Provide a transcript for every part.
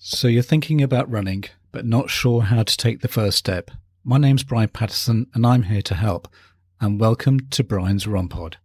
So you're thinking about running, but not sure how to take the first step. My name's Brian Patterson, and I'm here to help. And welcome to Brian's Run Pod.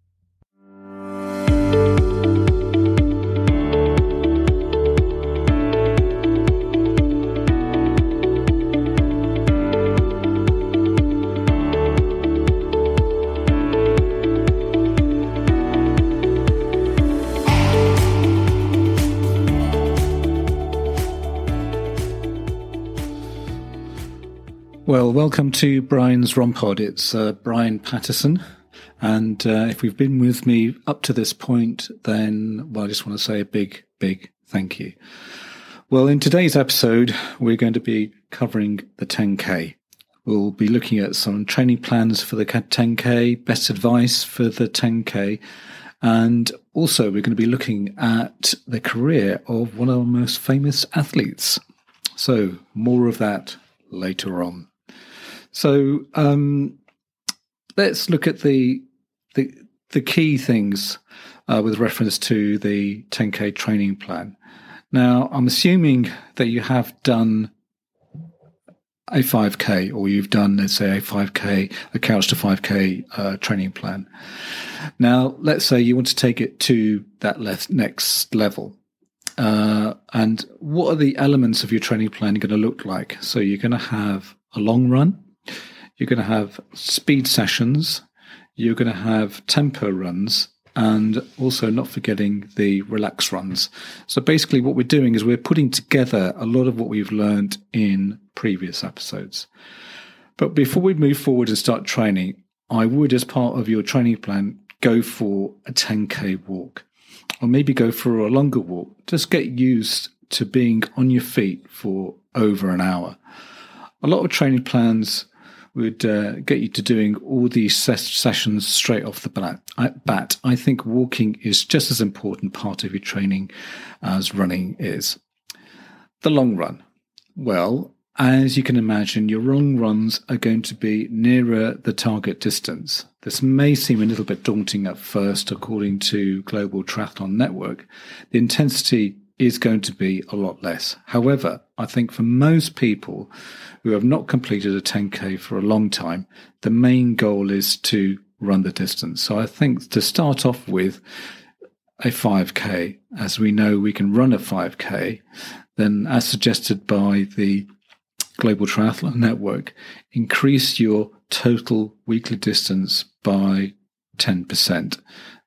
Well, welcome to Brian's Run Pod. It's uh, Brian Patterson. And uh, if you've been with me up to this point, then, well, I just want to say a big, big thank you. Well, in today's episode, we're going to be covering the 10K. We'll be looking at some training plans for the 10K, best advice for the 10K, and also we're going to be looking at the career of one of our most famous athletes. So, more of that later on. So um, let's look at the the, the key things uh, with reference to the 10k training plan. Now, I'm assuming that you have done a 5k or you've done, let's say, a 5k, a couch to 5k uh, training plan. Now, let's say you want to take it to that next level. Uh, and what are the elements of your training plan going to look like? So you're going to have a long run, you're going to have speed sessions, you're going to have tempo runs, and also not forgetting the relax runs. So basically, what we're doing is we're putting together a lot of what we've learned in previous episodes. But before we move forward and start training, I would, as part of your training plan, go for a 10k walk or maybe go for a longer walk. Just get used to being on your feet for over an hour. A lot of training plans would uh, get you to doing all these ses- sessions straight off the bat. I, think walking is just as important part of your training as running is. The long run. Well, as you can imagine, your long runs are going to be nearer the target distance. This may seem a little bit daunting at first, according to Global Triathlon Network. The intensity is going to be a lot less. However, I think for most people who have not completed a 10K for a long time, the main goal is to run the distance. So I think to start off with a 5K, as we know we can run a 5K, then as suggested by the Global Triathlon Network, increase your total weekly distance by 10%.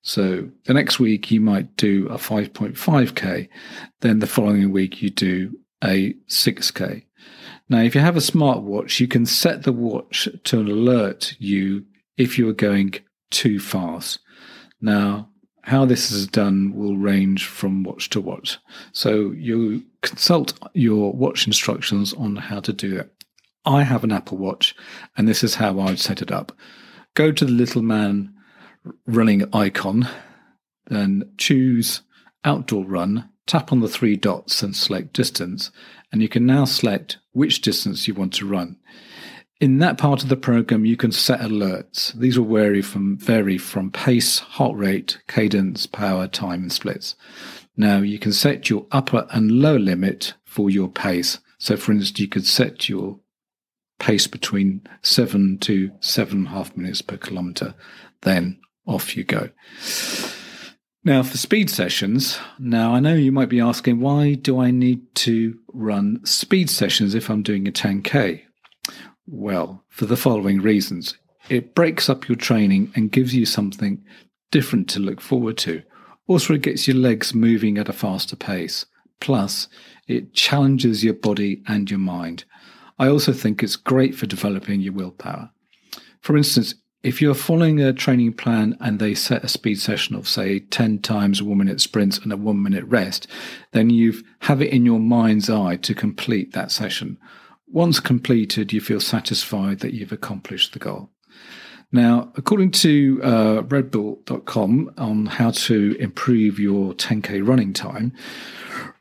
So the next week you might do a 5.5k, then the following week you do a 6k. Now, if you have a smartwatch, you can set the watch to alert you if you are going too fast. Now, how this is done will range from watch to watch. So you consult your watch instructions on how to do it. I have an Apple Watch, and this is how I would set it up. Go to the little man running icon, then choose outdoor run, tap on the three dots and select distance, and you can now select which distance you want to run. In that part of the program, you can set alerts. These will vary from vary from pace, heart rate, cadence, power, time, and splits. Now you can set your upper and lower limit for your pace. So, for instance, you could set your pace between seven to seven and a half minutes per kilometer. Then off you go. Now, for speed sessions, now I know you might be asking, why do I need to run speed sessions if I'm doing a 10K? Well, for the following reasons. It breaks up your training and gives you something different to look forward to. Also, it gets your legs moving at a faster pace. Plus, it challenges your body and your mind. I also think it's great for developing your willpower. For instance, if you're following a training plan and they set a speed session of say 10 times one minute sprints and a one minute rest then you have it in your mind's eye to complete that session. Once completed you feel satisfied that you've accomplished the goal. Now according to uh, redbull.com on how to improve your 10k running time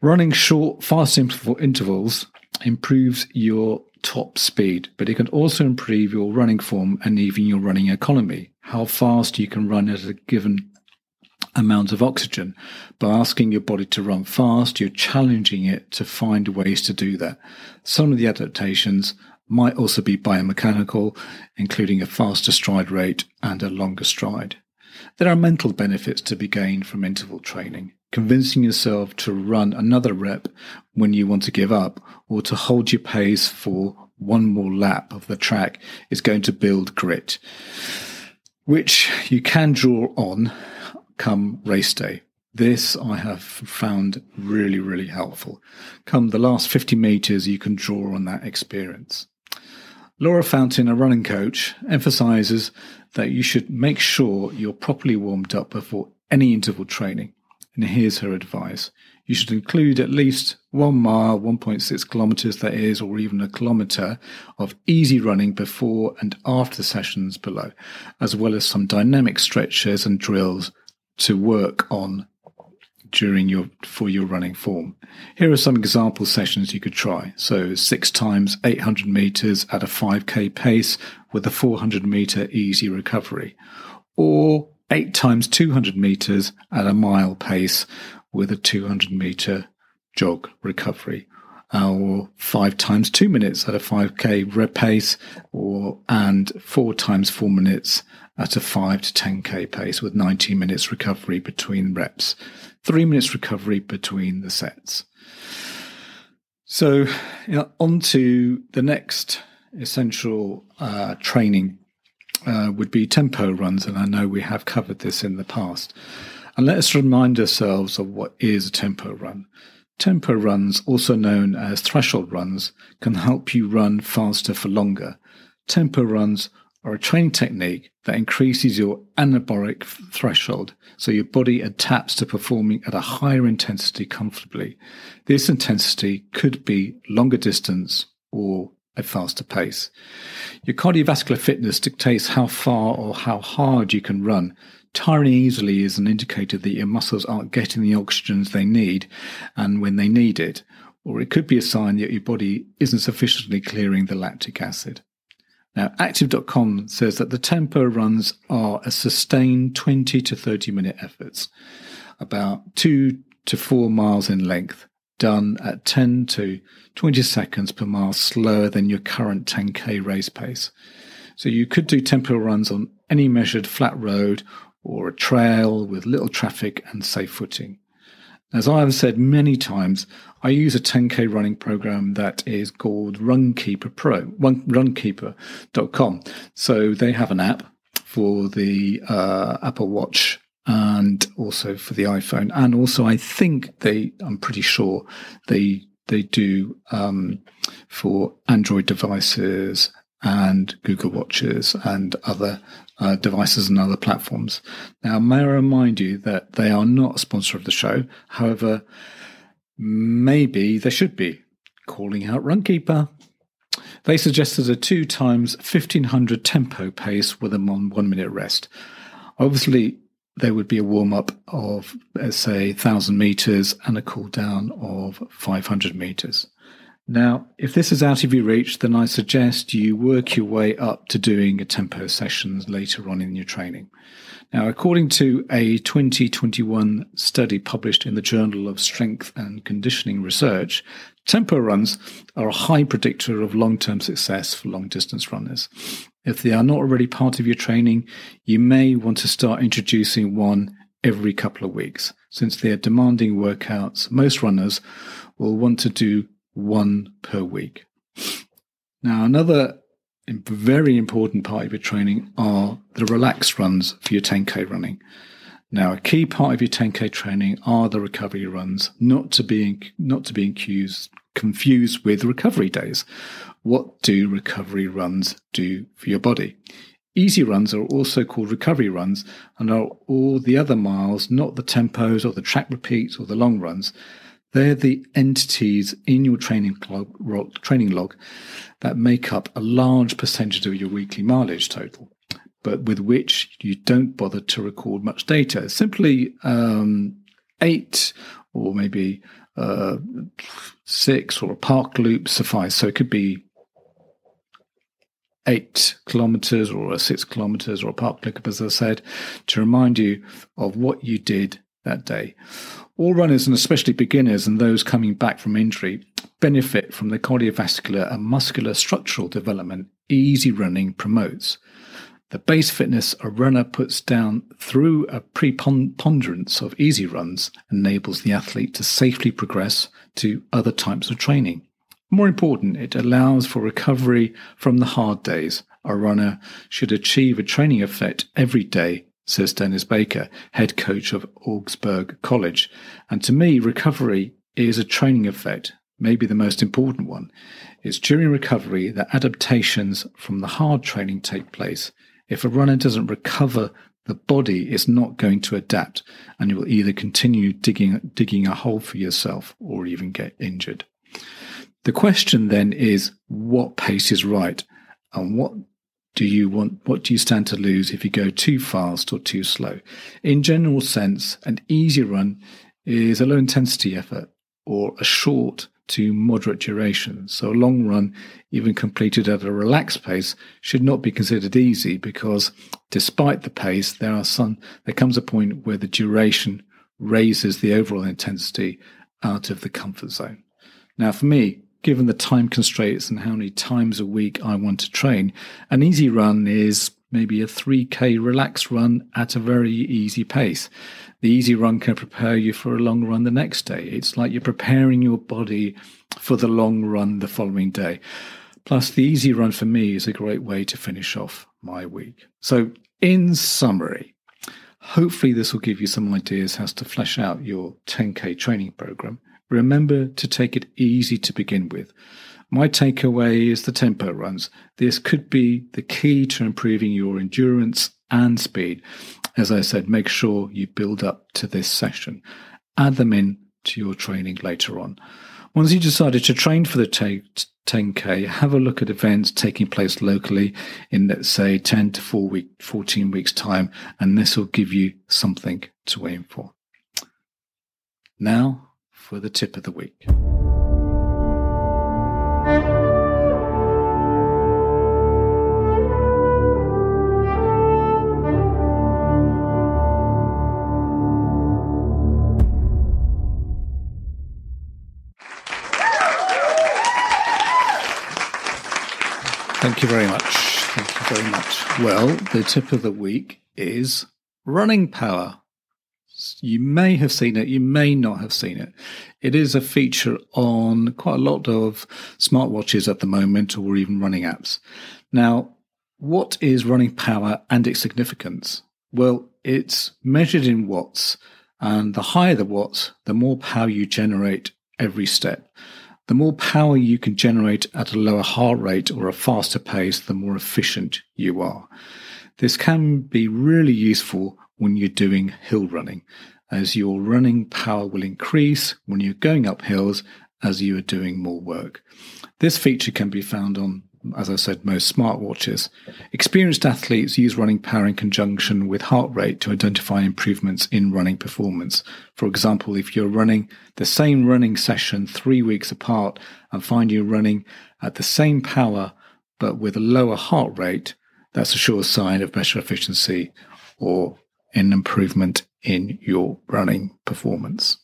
running short fast interval intervals improves your top speed, but it can also improve your running form and even your running economy, how fast you can run at a given amount of oxygen. By asking your body to run fast, you're challenging it to find ways to do that. Some of the adaptations might also be biomechanical, including a faster stride rate and a longer stride. There are mental benefits to be gained from interval training. Convincing yourself to run another rep when you want to give up or to hold your pace for one more lap of the track is going to build grit, which you can draw on come race day. This I have found really, really helpful. Come the last 50 meters, you can draw on that experience. Laura Fountain, a running coach, emphasizes that you should make sure you're properly warmed up before any interval training. And here's her advice. You should include at least one mile, 1.6 kilometers, that is, or even a kilometer of easy running before and after the sessions below, as well as some dynamic stretches and drills to work on during your for your running form. Here are some example sessions you could try. So six times 800 meters at a 5k pace with a 400 meter easy recovery, or eight times 200 meters at a mile pace with a 200 meter jog recovery, or five times two minutes at a 5k rep pace, or and four times four minutes at a 5 to 10k pace with 19 minutes recovery between reps, three minutes recovery between the sets. So, you know, on to the next essential uh, training uh, would be tempo runs, and I know we have covered this in the past. And let us remind ourselves of what is a tempo run. Tempo runs, also known as threshold runs, can help you run faster for longer. Tempo runs are a training technique that increases your anabolic threshold, so your body adapts to performing at a higher intensity comfortably. This intensity could be longer distance or a faster pace. Your cardiovascular fitness dictates how far or how hard you can run. Tiring easily is an indicator that your muscles aren't getting the oxygen they need and when they need it, or it could be a sign that your body isn't sufficiently clearing the lactic acid. Now, active.com says that the tempo runs are a sustained 20 to 30 minute efforts, about two to four miles in length, done at 10 to 20 seconds per mile slower than your current 10k race pace. So you could do tempo runs on any measured flat road or a trail with little traffic and safe footing. As I have said many times, I use a 10k running program that is called Runkeeper Pro, runkeeper.com. So they have an app for the uh, Apple Watch and also for the iPhone. And also, I think they, I'm pretty sure they, they do um, for Android devices and Google Watches and other uh, devices and other platforms. Now, may I remind you that they are not a sponsor of the show. However, maybe they should be. Calling out Runkeeper. They suggested a two times 1500 tempo pace with a one minute rest. Obviously, there would be a warm up of, let's say, 1000 meters and a cool down of 500 meters. Now, if this is out of your reach, then I suggest you work your way up to doing a tempo sessions later on in your training. Now, according to a 2021 study published in the Journal of Strength and Conditioning Research, tempo runs are a high predictor of long term success for long distance runners. If they are not already part of your training, you may want to start introducing one every couple of weeks. Since they are demanding workouts, most runners will want to do one per week. Now, another very important part of your training are the relaxed runs for your 10k running. Now, a key part of your 10k training are the recovery runs, not to be not to be confused with recovery days. What do recovery runs do for your body? Easy runs are also called recovery runs and are all the other miles, not the tempos or the track repeats or the long runs. They're the entities in your training log, training log that make up a large percentage of your weekly mileage total, but with which you don't bother to record much data. Simply um, eight or maybe uh, six or a park loop suffice. So it could be eight kilometers or six kilometers or a park clickup, as I said, to remind you of what you did that day. All runners, and especially beginners and those coming back from injury, benefit from the cardiovascular and muscular structural development easy running promotes. The base fitness a runner puts down through a preponderance of easy runs enables the athlete to safely progress to other types of training. More important, it allows for recovery from the hard days. A runner should achieve a training effect every day, says Dennis Barker, head coach of Augsburg College. And to me, recovery is a training effect, maybe the most important one. It's during recovery that adaptations from the hard training take place. If a runner doesn't recover, the body is not going to adapt, and you will either continue digging digging a hole for yourself or even get injured. The question then is what pace is right and what do you want what do you stand to lose if you go too fast or too slow? In general sense, an easy run is a low intensity effort or a short to moderate duration. So a long run, even completed at a relaxed pace, should not be considered easy because despite the pace, there are some there comes a point where the duration raises the overall intensity out of the comfort zone. Now for me, given the time constraints and how many times a week I want to train, an easy run is maybe a 3k relaxed run at a very easy pace. The easy run can prepare you for a long run the next day. It's like you're preparing your body for the long run the following day. Plus, the easy run for me is a great way to finish off my week. So, in summary, hopefully, this will give you some ideas how to flesh out your 10K training program. Remember to take it easy to begin with. My takeaway is the tempo runs. This could be the key to improving your endurance and speed. As I said, make sure you build up to this session. Add them in to your training later on. Once you've decided to train for the 10K, have a look at events taking place locally in, let's say, 10 to 4 week, 14 weeks time, and this will give you something to aim for. Now, for the tip of the week. Thank you very much. Thank you very much. Well, the tip of the week is running power. You may have seen it, you may not have seen it. It is a feature on quite a lot of smartwatches at the moment or even running apps. Now, what is running power and its significance? Well, it's measured in watts, and the higher the watts, the more power you generate every step. The more power you can generate at a lower heart rate or a faster pace, the more efficient you are. This can be really useful when you're doing hill running, as your running power will increase when you're going up hills as you are doing more work. This feature can be found on, as I said, most smartwatches. Experienced athletes use running power in conjunction with heart rate to identify improvements in running performance. For example, if you're running the same running session three weeks apart and find you're running at the same power but with a lower heart rate, that's a sure sign of better efficiency or an improvement in your running performance.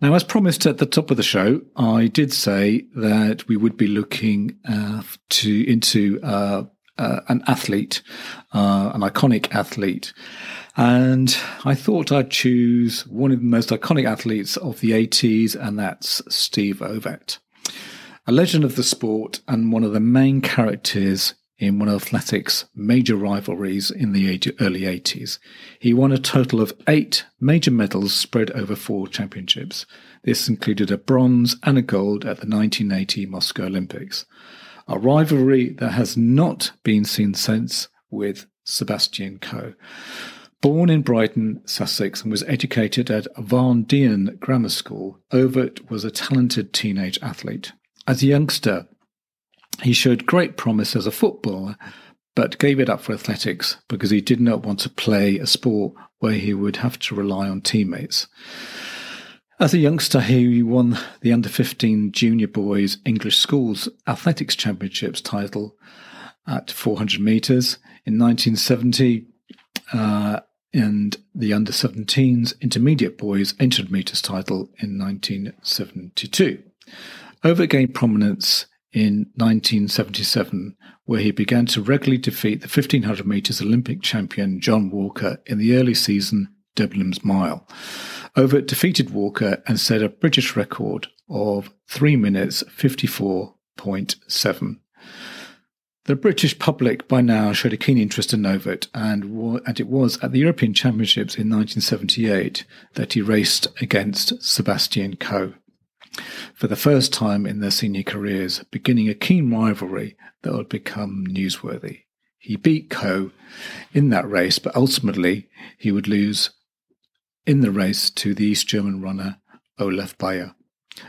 Now, as promised at the top of the show, I did say that we would be looking uh, to into uh, uh, an athlete, uh, an iconic athlete, and I thought I'd choose one of the most iconic athletes of the 80s, and that's Steve Ovett, a legend of the sport and one of the main characters in one of athletics' major rivalries in the early 80s. He won a total of eight major medals spread over four championships. This included a bronze and a gold at the 1980 Moscow Olympics. A rivalry that has not been seen since with Sebastian Coe. Born in Brighton, Sussex, and was educated at Varndean Grammar School, Ovett was a talented teenage athlete. As a youngster, he showed great promise as a footballer, but gave it up for athletics because he did not want to play a sport where he would have to rely on teammates. As a youngster, he won the under 15 junior boys English schools athletics championships title at 400 metres. In 1970, uh, and the under 17s intermediate boys 800 metres title in 1972. Ovett gained prominence in 1977, where he began to regularly defeat the 1500 metres Olympic champion John Walker in the early season Dublin's Mile. Ovett defeated Walker and set a British record of 3 minutes 54.7. The British public by now showed a keen interest in Ovett, and, and it was at the European Championships in 1978 that he raced against Sebastian Coe. For the first time in their senior careers, beginning a keen rivalry that would become newsworthy. He beat Coe in that race, but ultimately he would lose in the race to the East German runner Olaf Beyer.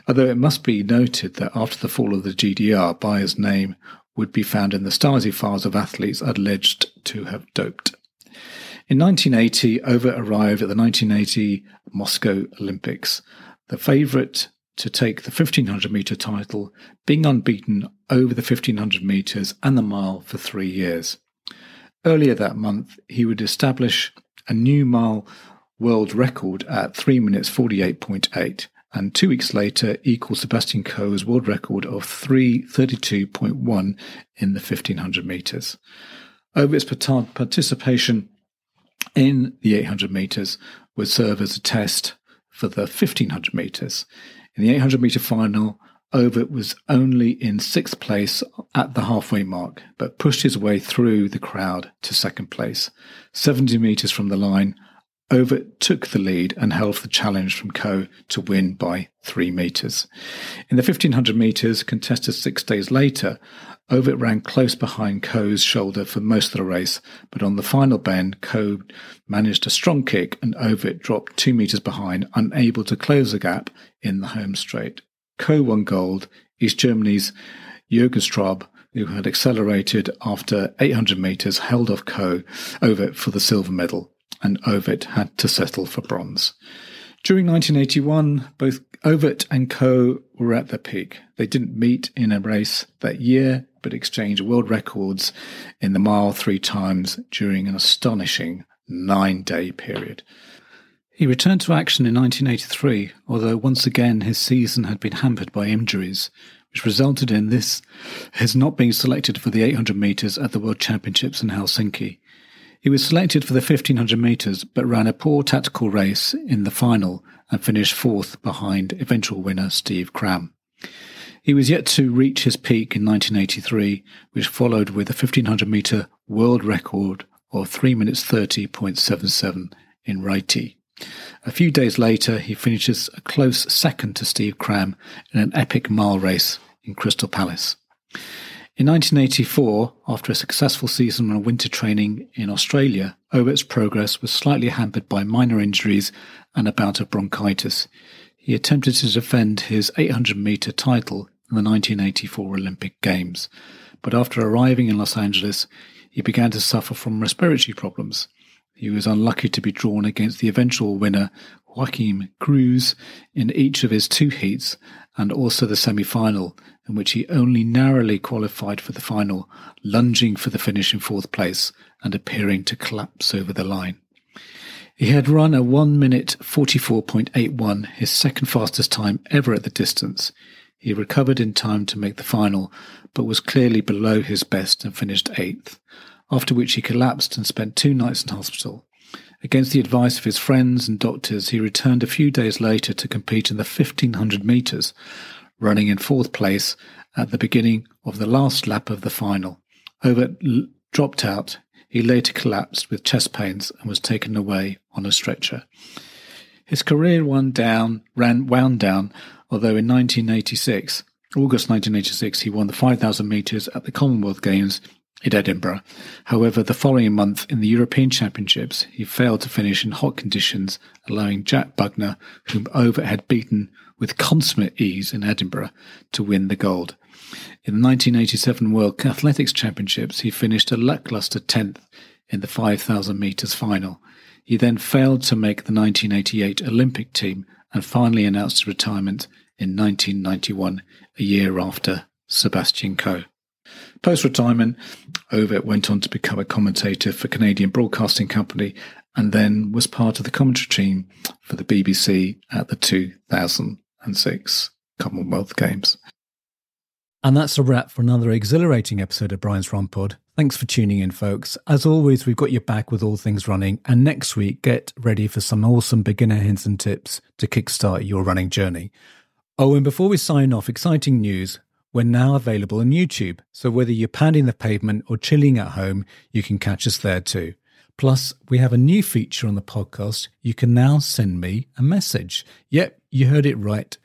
Although it must be noted that after the fall of the GDR, Beyer's name would be found in the Stasi files of athletes alleged to have doped. In 1980, Ovett arrived at the 1980 Moscow Olympics, the favourite to take the 1500 metre title, being unbeaten over the 1500 metres and the mile for three years. Earlier that month, he would establish a new mile world record at 3 minutes 48.8 and two weeks later equal Sebastian Coe's world record of 332.1 in the 1500 metres. Ovett's participation in the 800 metres would serve as a test for the 1500 metres. In the 800 metre final, Ovett was only in sixth place at the halfway mark, but pushed his way through the crowd to second place. 70 metres from the line, Ovett took the lead and held the challenge from Coe to win by three metres. In the 1500 metres, contested six days later, Ovett ran close behind Coe's shoulder for most of the race, but on the final bend, Coe managed a strong kick and Ovett dropped two metres behind, unable to close the gap in the home straight. Coe won gold. East Germany's Jürgen Straub, who had accelerated after 800 metres, held off Coe Ovett for the silver medal and Ovett had to settle for bronze. During 1981, both Ovett and Coe were at their peak. They didn't meet in a race that year, but exchanged world records in the mile three times during an astonishing nine day period. He returned to action in 1983, although once again his season had been hampered by injuries, which resulted in this his not being selected for the 800 metres at the World Championships in Helsinki. He was selected for the 1500 metres but ran a poor tactical race in the final and finished fourth behind eventual winner Steve Cram. He was yet to reach his peak in 1983, which followed with a 1500 metre world record of 3 minutes 30.77 in Rieti. A few days later, he finishes a close second to Steve Cram in an epic mile race in Crystal Palace. In 1984, after a successful season of winter training in Australia, Ovett's progress was slightly hampered by minor injuries and a bout of bronchitis. He attempted to defend his 800 metre title in the 1984 Olympic Games, but after arriving in Los Angeles, he began to suffer from respiratory problems. He was unlucky to be drawn against the eventual winner, Joaquim Cruz, in each of his two heats and also the semi final, in which he only narrowly qualified for the final, lunging for the finish in fourth place and appearing to collapse over the line. He had run a 1 minute 44.81, his second fastest time ever at the distance. He recovered in time to make the final, but was clearly below his best and finished eighth, after which he collapsed and spent two nights in hospital. Against the advice of his friends and doctors, he returned a few days later to compete in the 1500 metres, running in fourth place at the beginning of the last lap of the final. Ovett dropped out. He later collapsed with chest pains and was taken away on a stretcher. His career wound down, ran wound down, although in 1986, August 1986, he won the 5,000 metres at the Commonwealth Games in Edinburgh. However, the following month in the European Championships, he failed to finish in hot conditions, allowing Jack Buckner, whom Ovett had beaten with consummate ease in Edinburgh, to win the gold. In the 1987 World Athletics Championships, he finished a lackluster 10th in the 5,000 metres final. He then failed to make the 1988 Olympic team and finally announced his retirement in 1991, a year after Sebastian Coe. Post retirement, Ovett went on to become a commentator for Canadian Broadcasting Company and then was part of the commentary team for the BBC at the 2006 Commonwealth Games. And that's a wrap for another exhilarating episode of Brian's Run Pod. Thanks for tuning in, folks. As always, we've got your back with all things running. And next week, get ready for some awesome beginner hints and tips to kickstart your running journey. Oh, and before we sign off, exciting news. We're now available on YouTube. So whether you're pounding the pavement or chilling at home, you can catch us there too. Plus, we have a new feature on the podcast. You can now send me a message. Yep, you heard it right.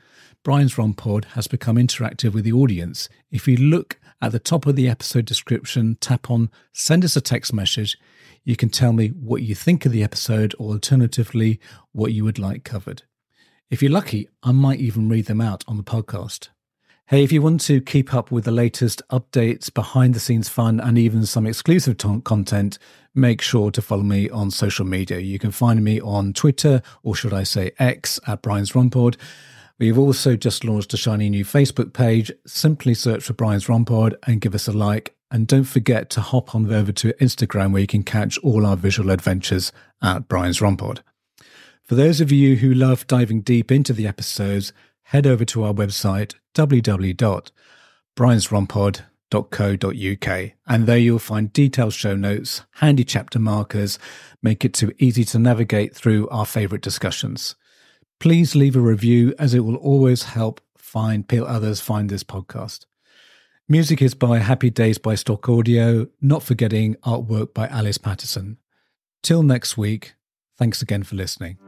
Brian's Run Pod has become interactive with the audience. If you look at the top of the episode description, tap on send us a text message. You can tell me what you think of the episode or alternatively, what you would like covered. If you're lucky, I might even read them out on the podcast. Hey, if you want to keep up with the latest updates, behind the scenes fun, and even some exclusive t- content, make sure to follow me on social media. You can find me on Twitter, or should I say X, at Brian's Runpod. We've also just launched a shiny new Facebook page. Simply search for Brian's Runpod and give us a like. And don't forget to hop on over to Instagram where you can catch all our visual adventures at Brian's Runpod. For those of you who love diving deep into the episodes, head over to our website, www.briansrunpod.co.uk, and there you'll find detailed show notes, handy chapter markers, make it too easy to navigate through our favourite discussions. Please leave a review as it will always help find others find this podcast. Music is by Happy Days by Stock Audio, not forgetting artwork by Alice Patterson. Till next week, thanks again for listening.